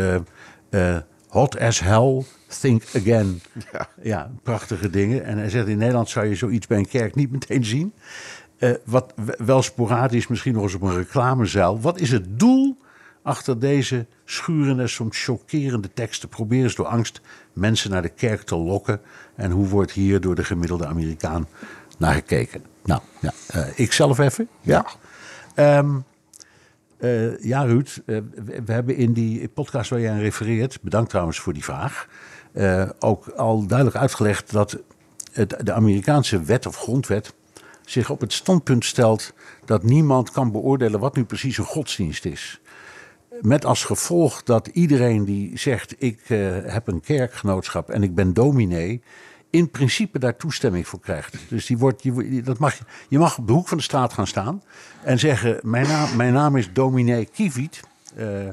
Hot as Hell, Think Again. Ja. ja. prachtige dingen. En hij zegt in Nederland zou je zoiets bij een kerk niet meteen zien. wat wel sporadisch, misschien nog eens op een reclamezaal. Wat is het doel achter deze schurende, soms chockerende teksten? Probeer eens door angst mensen naar de kerk te lokken. En hoe wordt hier door de gemiddelde Amerikaan naar gekeken? Nou, ja, uh, ik zelf even. Ja. Um, uh, ja, Ruud, uh, we hebben in die podcast waar je aan refereert, bedankt trouwens voor die vraag, ook al duidelijk uitgelegd dat het, de Amerikaanse wet of grondwet zich op het standpunt stelt dat niemand kan beoordelen wat nu precies een godsdienst is. Met als gevolg dat iedereen die zegt: Ik uh, heb een kerkgenootschap en ik ben dominee. in principe daar toestemming voor krijgt. Dus die wordt, je, dat mag, je mag op de hoek van de straat gaan staan. en zeggen: Mijn naam, mijn naam is dominee Kiviet. Uh,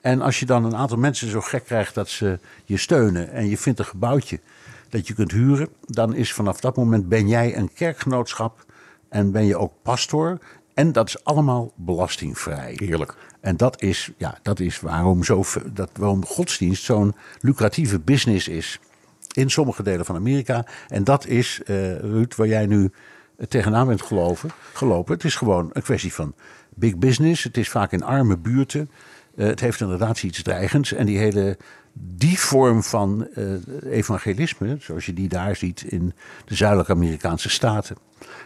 en als je dan een aantal mensen zo gek krijgt dat ze je steunen. en je vindt een gebouwtje dat je kunt huren. dan is vanaf dat moment ben jij een kerkgenootschap. en ben je ook pastor. En dat is allemaal belastingvrij. Heerlijk. En dat is, ja, dat is waarom, zo, dat, waarom godsdienst zo'n lucratieve business is. In sommige delen van Amerika. En dat is, uh, Ruud, waar jij nu tegenaan bent gelopen, gelopen. Het is gewoon een kwestie van big business. Het is vaak in arme buurten. Uh, het heeft inderdaad iets dreigends. En die hele die vorm van uh, evangelisme, zoals je die daar ziet in de zuidelijke Amerikaanse staten,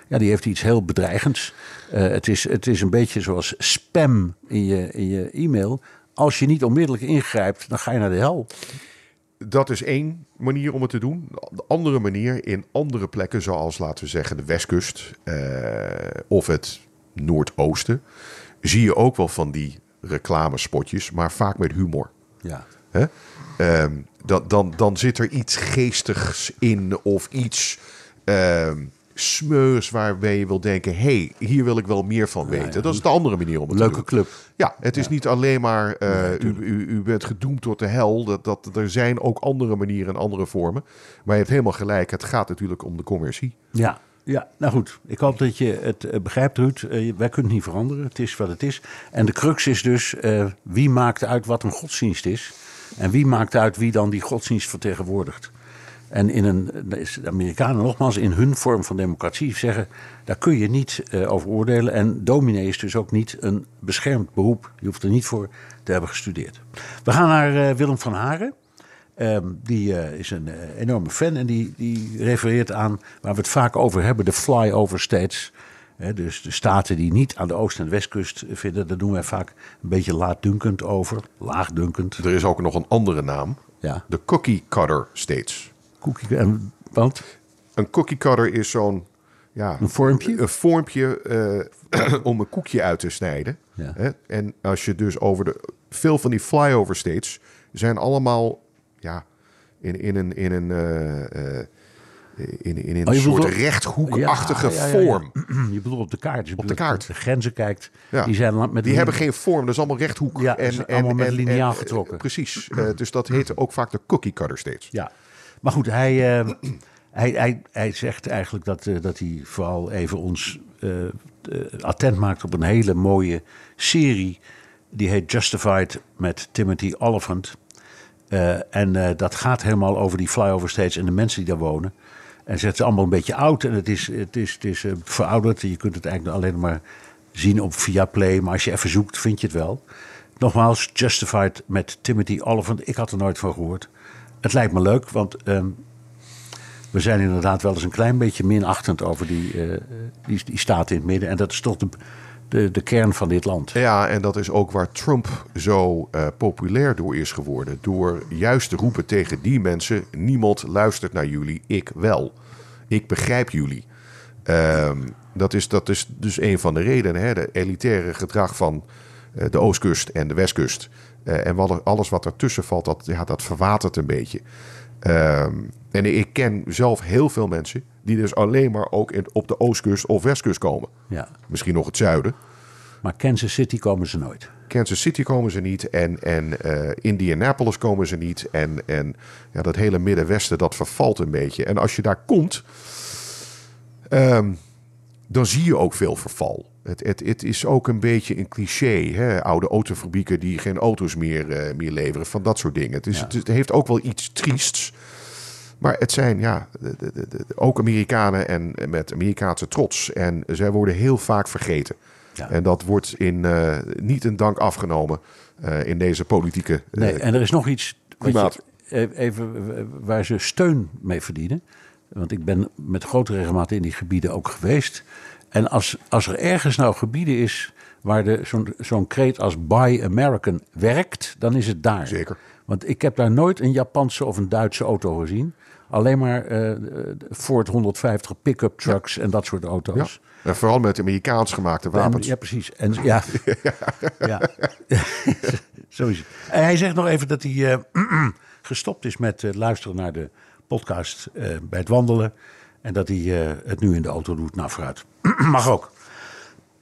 ja, die heeft iets heel bedreigends. Uh, het, is, het is een beetje zoals spam in je, in je e-mail. Als je niet onmiddellijk ingrijpt, dan ga je naar de hel. dat is één manier om het te doen. De andere manier in andere plekken, zoals laten we zeggen de westkust of het noordoosten, zie je ook wel van die reclamespotjes, maar vaak met humor. Ja. Ehm, dan, dan, dan zit er iets geestigs in of iets um, smeurs waarbij je wil denken: hé, hey, hier wil ik wel meer van weten. Dat is de andere manier om het Leuke te doen. club. Ja, het is niet alleen maar uh, u, u, u, bent gedoemd tot de hel. Dat, dat, er zijn ook andere manieren en andere vormen. Maar je hebt helemaal gelijk. Het gaat natuurlijk om de commercie. Ja, ja, nou goed. Ik hoop dat je het uh, begrijpt, Ruud. Uh, wij kunnen het niet veranderen. Het is wat het is. En de crux is dus, uh, wie maakt uit wat een godsdienst is? En wie maakt uit wie dan die godsdienst vertegenwoordigt? En in een, de Amerikanen nogmaals, in hun vorm van democratie zeggen, daar kun je niet over oordelen. En dominee is dus ook niet een beschermd beroep. Je hoeft er niet voor te hebben gestudeerd. We gaan naar Willem van Haren. Um, die uh, is een enorme fan en die, die refereert aan waar we het vaak over hebben: de flyover states. He, dus de staten die niet aan de oost- en westkust vinden, daar doen wij vaak een beetje laatdunkend over. Laagdunkend. Er is ook nog een andere naam: ja. de cookie cutter states. Cookie, en, want? Een cookie cutter is zo'n. Ja, een vormpje? Een vormpje uh, om een koekje uit te snijden. Ja. En als je dus over de. Veel van die flyover states zijn allemaal ja, in, in een, in een, uh, uh, in, in een oh, soort bedoelt... rechthoekachtige ja, ja, ja, vorm. Je bedoelt op de kaart. Dus op de kaart. De grenzen kijkt. Die, zijn met die hebben geen vorm, dat is allemaal rechthoek. En, en, allemaal met lineaal en, getrokken. precies. Uh, dus dat heet ook vaak de cookie cutter steeds. Ja, maar goed, hij, uh, hij, hij, hij zegt eigenlijk dat, uh, dat hij vooral even ons attent maakt op een hele mooie serie. Die heet Justified met Timothy Oliphant. Uh, en dat gaat helemaal over die flyover states en de mensen die daar wonen. En ze zijn allemaal een beetje oud en het is, het is, het is uh, verouderd. Je kunt het eigenlijk alleen maar zien op via Play. Maar als je even zoekt, vind je het wel. Nogmaals, Justified met Timothy Oliphant. Ik had er nooit van gehoord. Het lijkt me leuk, want um, we zijn inderdaad wel eens een klein beetje minachtend over die, die, die staat in het midden. En dat is toch de, de, kern van dit land. Ja, en dat is ook waar Trump zo uh, populair door is geworden. Door juist te roepen tegen die mensen: niemand luistert naar jullie, ik wel. Ik begrijp jullie. Um, dat, is, dat is dus een van de redenen. Hè? De elitaire gedrag van uh, de oostkust en de westkust. Uh, en wat, alles wat ertussen valt, dat, ja, dat verwatert een beetje. Um, en ik ken zelf heel veel mensen die dus alleen maar ook in, op de oostkust of westkust komen. Ja. Misschien nog het zuiden. Maar Kansas City komen ze nooit. Kansas City komen ze niet en, en uh, Indianapolis komen ze niet. En, en ja, dat hele Middenwesten, dat vervalt een beetje. En als je daar komt, um, dan zie je ook veel verval. Het, het, het is ook een beetje een cliché. Hè? Oude autofabrieken die geen auto's meer, uh, meer leveren, van dat soort dingen. Het, is, ja. het, het heeft ook wel iets triests. Maar het zijn ja, de, de, de, ook Amerikanen en met Amerikaanse trots. En zij worden heel vaak vergeten. Ja. En dat wordt in, uh, niet in dank afgenomen uh, in deze politieke. Uh, nee, en er is nog iets wat je, even, waar ze steun mee verdienen. Want ik ben met grote regelmaat in die gebieden ook geweest. En als, als er ergens nou gebieden is waar zo'n zo'n kreet als Buy American werkt, dan is het daar. Zeker. Want ik heb daar nooit een Japanse of een Duitse auto gezien. Alleen maar uh, Ford 150 pick-up trucks ja. en dat soort auto's. Ja. En vooral met Amerikaans gemaakte wapens. En, ja, precies. En, ja, ja. Zo is het. En hij zegt nog even dat hij uh, gestopt is met uh, luisteren naar de podcast bij het wandelen. En dat hij het nu in de auto doet. Nou, vooruit. Mag ook.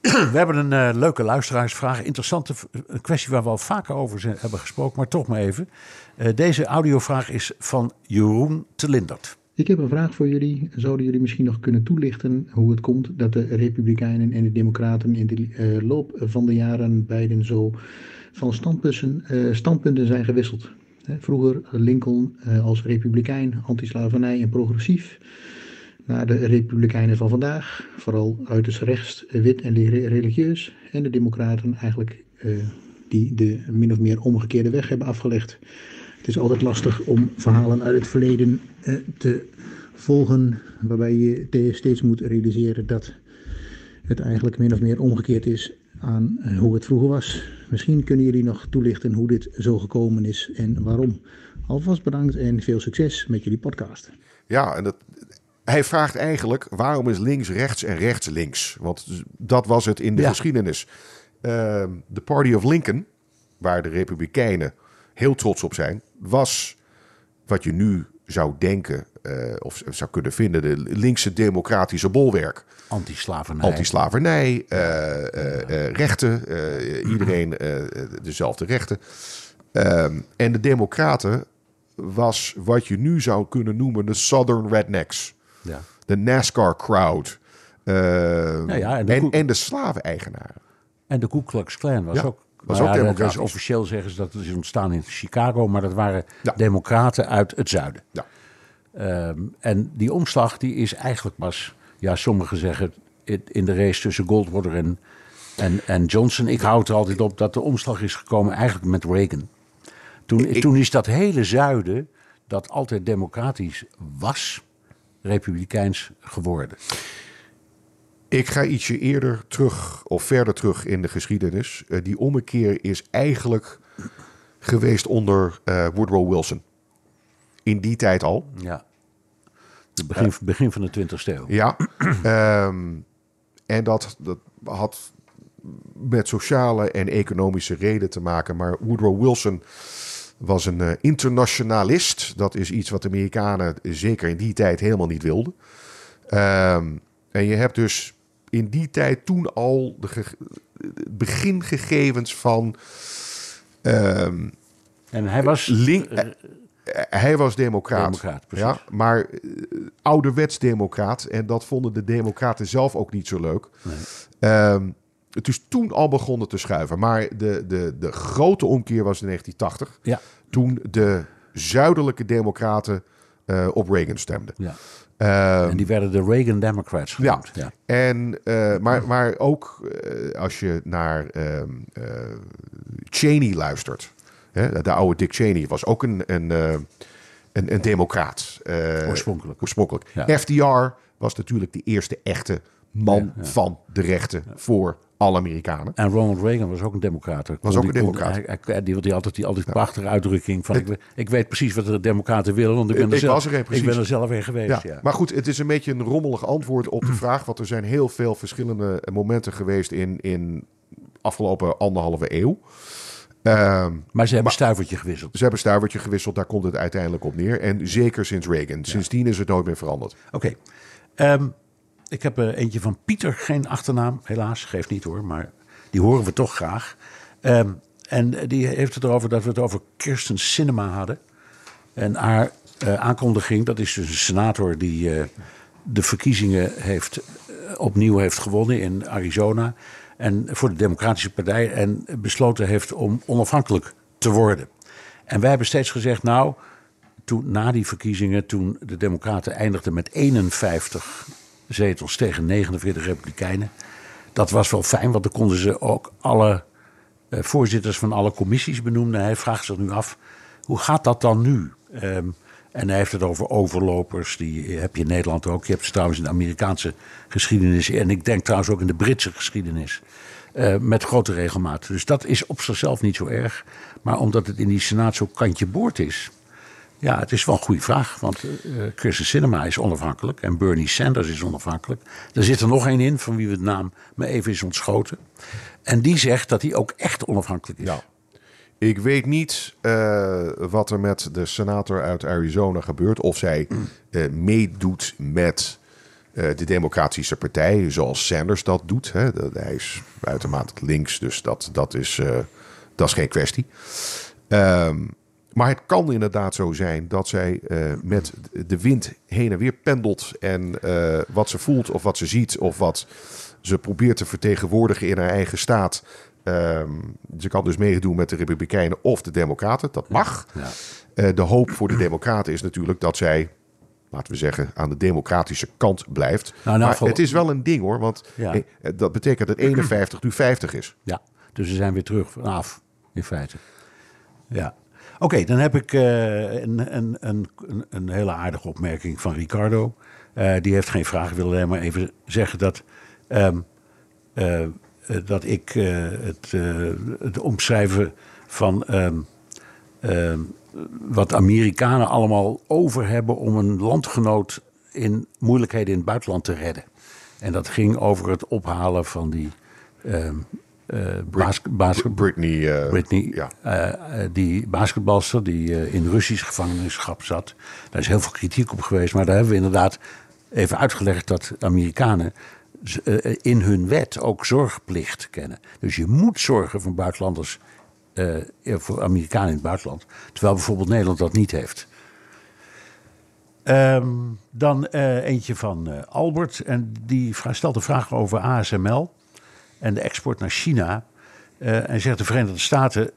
We hebben een uh, leuke luisteraarsvraag. Interessante een kwestie waar we al vaker over hebben gesproken, maar toch maar even. Uh, deze audiovraag is van Jeroen Telindert. Ik heb een vraag voor jullie. Zouden jullie misschien nog kunnen toelichten hoe het komt dat de Republikeinen en de Democraten in de uh, loop van de jaren beiden zo van standpunten zijn gewisseld? Vroeger Lincoln als republikein, antislavernij en progressief naar de Republikeinen van vandaag, vooral uiterst rechts, wit en religieus, en de Democraten eigenlijk uh, die de min of meer omgekeerde weg hebben afgelegd. Het is altijd lastig om verhalen uit het verleden uh, te volgen, waarbij je steeds moet realiseren dat het eigenlijk min of meer omgekeerd is aan uh, hoe het vroeger was. Misschien kunnen jullie nog toelichten hoe dit zo gekomen is en waarom. Alvast bedankt en veel succes met jullie podcast. Ja, en dat, hij vraagt eigenlijk waarom is links rechts en rechts links? Want dat was het in de geschiedenis. Uh, de Party of Lincoln, waar de Republikeinen heel trots op zijn, was wat je nu zou denken uh, of zou kunnen vinden de linkse democratische bolwerk. Anti-slavernij. Anti-slavernij, uh, uh, rechten, iedereen dezelfde rechten. Ehm, en de democraten was wat je nu zou kunnen noemen de Southern Rednecks. Ja. De NASCAR crowd. Nou ja, en, de en, en, de slaven-eigenaren. En de Ku Klux Klan was ook was nou ook democratisch. officieel zeggen ze dat het is ontstaan in Chicago, maar dat waren democraten uit het zuiden. Ja. Ehm, en die omslag die is eigenlijk pas, ja, sommigen zeggen in de race tussen Goldwater en, en, en Johnson. Ik houd er altijd op dat de omslag is gekomen eigenlijk met Reagan. Toen, toen is dat hele zuiden, dat altijd democratisch was, republikeins geworden. Ik ga ietsje eerder terug, of verder terug in de geschiedenis. Uh, die ommekeer is eigenlijk geweest onder uh, Woodrow Wilson. In die tijd al. Ja. Het begin, uh, begin van de 20e eeuw. Ja. um, en dat, dat had met sociale en economische reden te maken. Maar Woodrow Wilson was een uh, internationalist. Dat is iets wat de Amerikanen zeker in die tijd helemaal niet wilden. Um, en je hebt dus in die tijd toen al de begingegevens van. Um, en hij was. Link, uh, hij was democraat. democraat ja, maar uh, ouderwets democraat. En dat vonden de democraten zelf ook niet zo leuk. Nee. Um, het is toen al begonnen te schuiven. Maar de, de, de grote omkeer was in 1980. Ja. Toen de zuidelijke democraten uh, op Reagan stemden. Ja. Um, en die werden de Reagan Democrats genoemd. Ja, ja. En, uh, maar, maar ook uh, als je naar uh, Cheney luistert. Hè, de oude Dick Cheney was ook een, een, een, een democraat. oorspronkelijk. oorspronkelijk. Ja. FDR was natuurlijk de eerste echte man van de rechten voor alle Amerikanen. En Ronald Reagan was ook een democrat. Was ook een democrat. Hij, hij, die, die altijd die altijd ja. prachtige uitdrukking van... ik, ik, weet precies wat de democraten willen, want ik ben, er, ik zelf, er, ik ben er zelf in geweest. Ja. Maar goed, het is een beetje een rommelig antwoord op de vraag... want er zijn heel veel verschillende momenten geweest in, in afgelopen anderhalve eeuw. Um, maar ze hebben maar, stuivertje gewisseld. Ze hebben stuivertje gewisseld, daar komt het uiteindelijk op neer. En zeker sinds Reagan. Sindsdien is het nooit meer veranderd. Oké. Okay. Um, ehm, ik heb er eentje van Pieter, geen achternaam, helaas, geeft niet hoor, maar die horen we toch graag. Um, en die heeft het erover dat we het over Kirsten Cinema hadden. En haar uh, aankondiging, dat is dus een senator die de verkiezingen heeft, opnieuw heeft gewonnen in Arizona. En voor de Democratische Partij en besloten heeft om onafhankelijk te worden. En wij hebben steeds gezegd, nou, toen, na die verkiezingen, toen de Democraten eindigden met 51 zetels tegen 49 republikeinen. Dat was wel fijn, want dan konden ze ook alle uh, voorzitters van alle commissies benoemen. Hij vraagt zich nu af, hoe gaat dat dan nu? Um, en hij heeft het over overlopers, die heb je in Nederland ook. Je hebt ze trouwens in de Amerikaanse geschiedenis en ik denk trouwens ook in de Britse geschiedenis. Uh, met grote regelmaat. Dus dat is op zichzelf niet zo erg. Maar omdat het in die Senaat zo kantje boord is, ja, het is wel een goede vraag. Want uh, Sinema is onafhankelijk en Bernie Sanders is onafhankelijk. Er zit er nog één in, van wie we het naam me even is ontschoten. En die zegt dat hij ook echt onafhankelijk is. Ja. Ik weet niet uh, wat er met de senator uit Arizona gebeurt. Of zij uh, meedoet met de Democratische Partij, zoals Sanders dat doet. Hè. Hij is uitermate links, dus dat, dat, is, dat is geen kwestie. Um, maar het kan inderdaad zo zijn dat zij uh, met de wind heen en weer pendelt. En uh, wat ze voelt of wat ze ziet of wat ze probeert te vertegenwoordigen in haar eigen staat. Um, ze kan dus meedoen met de Republikeinen of de Democraten. Dat mag. Ja. Uh, de hoop voor de Democraten is natuurlijk dat zij laten we zeggen, aan de democratische kant blijft. Nou, nou, maar het is wel een ding hoor, want ja. dat betekent dat 51 nu 50 is. Ja, dus ze zijn weer terug vanaf, in feite. Ja. Oké, dan heb ik uh, een, een, een, een, hele aardige opmerking van Ricardo. Uh, die heeft geen vraag, ik wil alleen maar even zeggen dat, um, uh, dat ik het, het, omschrijven van um, wat Amerikanen allemaal over hebben om een landgenoot in moeilijkheden in het buitenland te redden. En dat ging over het ophalen van die uh, Britney, uh, Britney ja. die basketbalster die in Russisch gevangenschap zat. Daar is heel veel kritiek op geweest, maar daar hebben we inderdaad even uitgelegd dat Amerikanen in hun wet ook zorgplicht kennen. Dus je moet zorgen voor buitenlanders, voor Amerikanen in het buitenland, terwijl bijvoorbeeld Nederland dat niet heeft. Um, dan uh, eentje van uh, Albert. En die stelt een vraag over ASML en de export naar China. Uh, en zegt de Verenigde Staten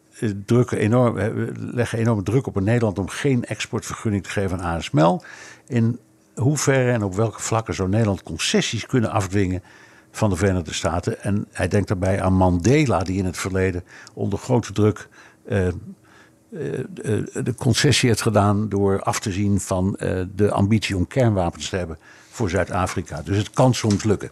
drukken enorm, leggen enorme druk op Nederland om geen exportvergunning te geven aan ASML. In hoeverre en op welke vlakken zou Nederland concessies kunnen afdwingen van de Verenigde Staten? En hij denkt daarbij aan Mandela, die in het verleden onder grote druk eh, eh, de concessie heeft gedaan door af te zien van eh, de ambitie om kernwapens te hebben voor Zuid-Afrika. Dus het kan soms lukken.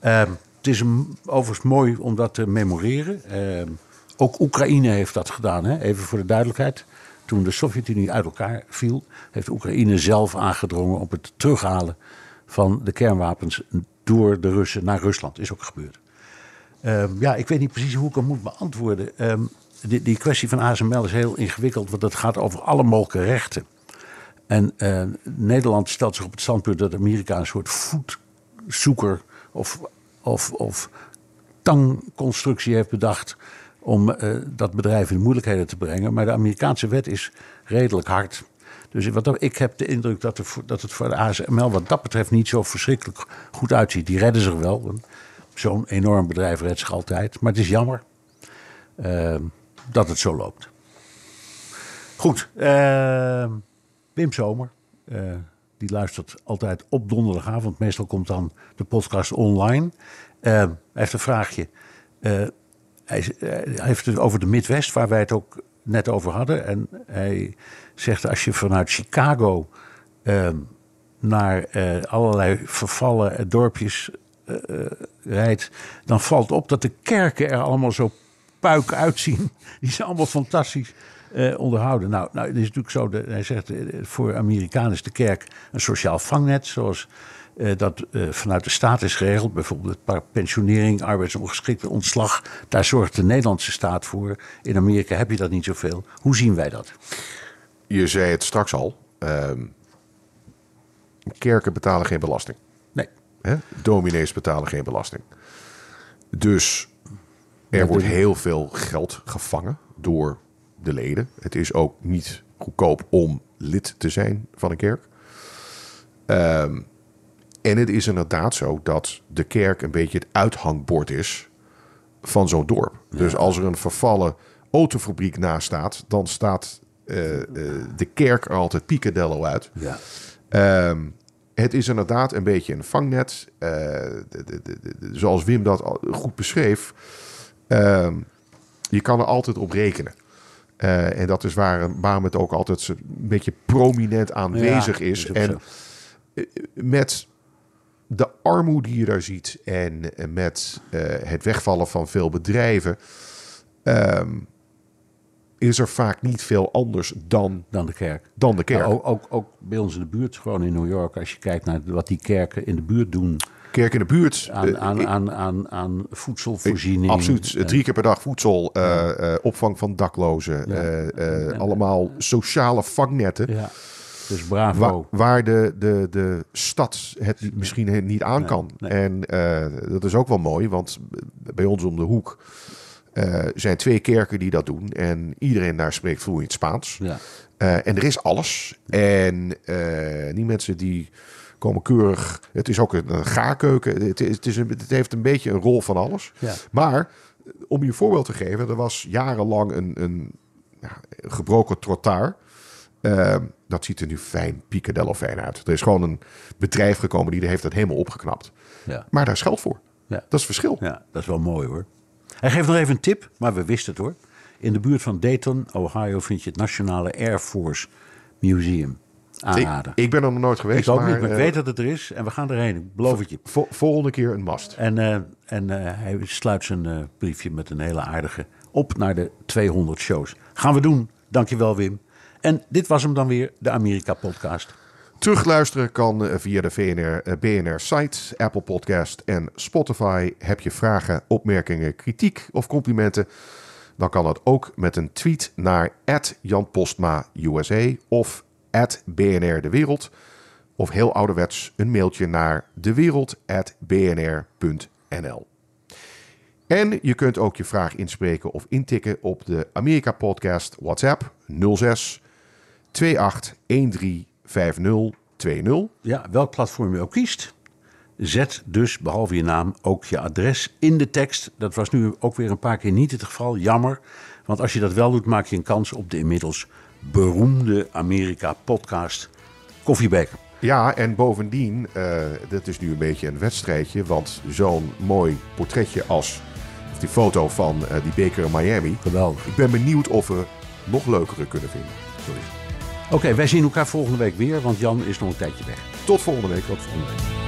Ehm, is overigens mooi om dat te memoreren. Ehm, ook Oekraïne heeft dat gedaan, hè? even voor de duidelijkheid. Toen de Sovjet-Unie uit elkaar viel, heeft Oekraïne zelf aangedrongen op het terughalen van de kernwapens door de Russen naar Rusland. Is ook gebeurd. Ehm, ja, ik weet niet precies hoe ik hem moet beantwoorden die, die kwestie van ASML is heel ingewikkeld, want het gaat over alle mogelijke rechten. En uh, Nederland stelt zich op het standpunt dat Amerika een soort voetzoeker of, of, of tangconstructie heeft bedacht om uh, dat bedrijf in moeilijkheden te brengen. Maar de Amerikaanse wet is redelijk hard. Dus wat, ik heb de indruk dat, dat het voor de ASML wat dat betreft niet zo verschrikkelijk goed uitziet. Die redden zich wel. Zo'n enorm bedrijf redt zich altijd. Maar het is jammer. Uh, dat het zo loopt. Goed, uh, Wim Zomer. Die luistert altijd op donderdagavond. Meestal komt dan de podcast online. Uh, hij heeft een vraagje. Hij, hij, heeft het over de Midwest, waar wij het ook net over hadden. En hij zegt: als je vanuit Chicago ehm, naar allerlei vervallen dorpjes rijdt, dan valt op dat de kerken er allemaal zo puik uitzien. Die zijn allemaal fantastisch uh, onderhouden. Nou, nou, het is natuurlijk zo, de, hij zegt, uh, voor Amerikanen is de kerk een sociaal vangnet, zoals uh, dat vanuit de staat is geregeld. Bijvoorbeeld pensionering, arbeidsongeschikte ontslag. Daar zorgt de Nederlandse staat voor. In Amerika heb je dat niet zoveel. Hoe zien wij dat? Je zei het straks al. Ehm, kerken betalen geen belasting. Nee. Hè? Dominees betalen geen belasting. Dus er wordt heel veel geld gevangen door de leden. Het is ook niet goedkoop om lid te zijn van een kerk. Um, en het is inderdaad zo dat de kerk een beetje het uithangbord is van zo'n dorp. Dus als er een vervallen autofabriek naast staat, dan staat uh, uh, de kerk er altijd picadillo uit. Ja. Um, het is inderdaad een beetje een vangnet. Uh, de, de, de, zoals Wim dat goed beschreef. Ehm, je kan er altijd op rekenen. Uh, en dat is waar, waarom het ook altijd een beetje prominent aanwezig is. En eh, met de armoede die je daar ziet en eh, met uh, het wegvallen van veel bedrijven, um, is er vaak niet veel anders dan, dan de kerk. Dan de kerk. Ook, ook, bij ons in de buurt, gewoon in New York, als je kijkt naar wat die kerken in de buurt doen kerk in de buurt. Aan, eh, aan, aan, aan, aan voedselvoorziening. Absoluut. Drie keer per dag voedsel, opvang van daklozen. allemaal sociale vangnetten. Ja. Dus bravo. Waar, waar, de, de, de stad het misschien niet aan kan. En dat is ook wel mooi, want bij ons om de hoek uh, zijn twee kerken die dat doen. En iedereen daar spreekt vloeiend Spaans. Ja. Uh, en er is alles. En die mensen die komen keurig. Het is ook een, gaarkeuken. Het, het, is een, het heeft een beetje een rol van alles. Ja. Maar om je een voorbeeld te geven, er was jarenlang een, een ja, gebroken trottoir. Uh, dat ziet er nu fijn, picadillo fijn uit. Er is gewoon een bedrijf gekomen die heeft dat helemaal opgeknapt. Ja. Maar daar is geld voor. Ja. Dat is het verschil. Ja, dat is wel mooi hoor. Hij geeft nog even een tip, maar we wisten het hoor. In de buurt van Dayton, Ohio, vind je het Nationale Air Force Museum aanraden. Ik, ik, ben er nog nooit geweest. Ik ook maar, niet, maar ik weet dat het er is en we gaan erheen. Ik beloof het je. volgende keer een mast. En, uh, en uh, hij sluit zijn briefje met een hele aardige op naar de 200 shows. Gaan we doen. Dankjewel Wim. En dit was hem dan weer, de Amerika-podcast. Terugluisteren kan eh, via de VNR, eh, BNR-site, Apple Podcast en Spotify. Heb je vragen, opmerkingen, kritiek of complimenten? Dan kan dat ook met een tweet naar Jan Postma USA of BNR De Wereld. Of heel ouderwets een mailtje naar dewereld.bnr.nl. En je kunt ook je vraag inspreken of intikken op de Amerika Podcast WhatsApp 06 28 13 5020. Ja, welk platform je ook kiest. Zet dus, behalve je naam, ook je adres in de tekst. Dat was nu ook weer een paar keer niet het geval. Jammer. Want als je dat wel doet, maak je een kans op de inmiddels beroemde Amerika-podcast Koffiebeker. Ja, en bovendien, uh, dat is nu een beetje een wedstrijdje. Want zo'n mooi portretje als die foto van uh, die beker in Miami. Geweldig. Ik ben benieuwd of we nog leukere kunnen vinden. Sorry. Oké, wij zien elkaar volgende week weer, want Jan is nog een tijdje weg. Tot volgende week. Tot volgende week.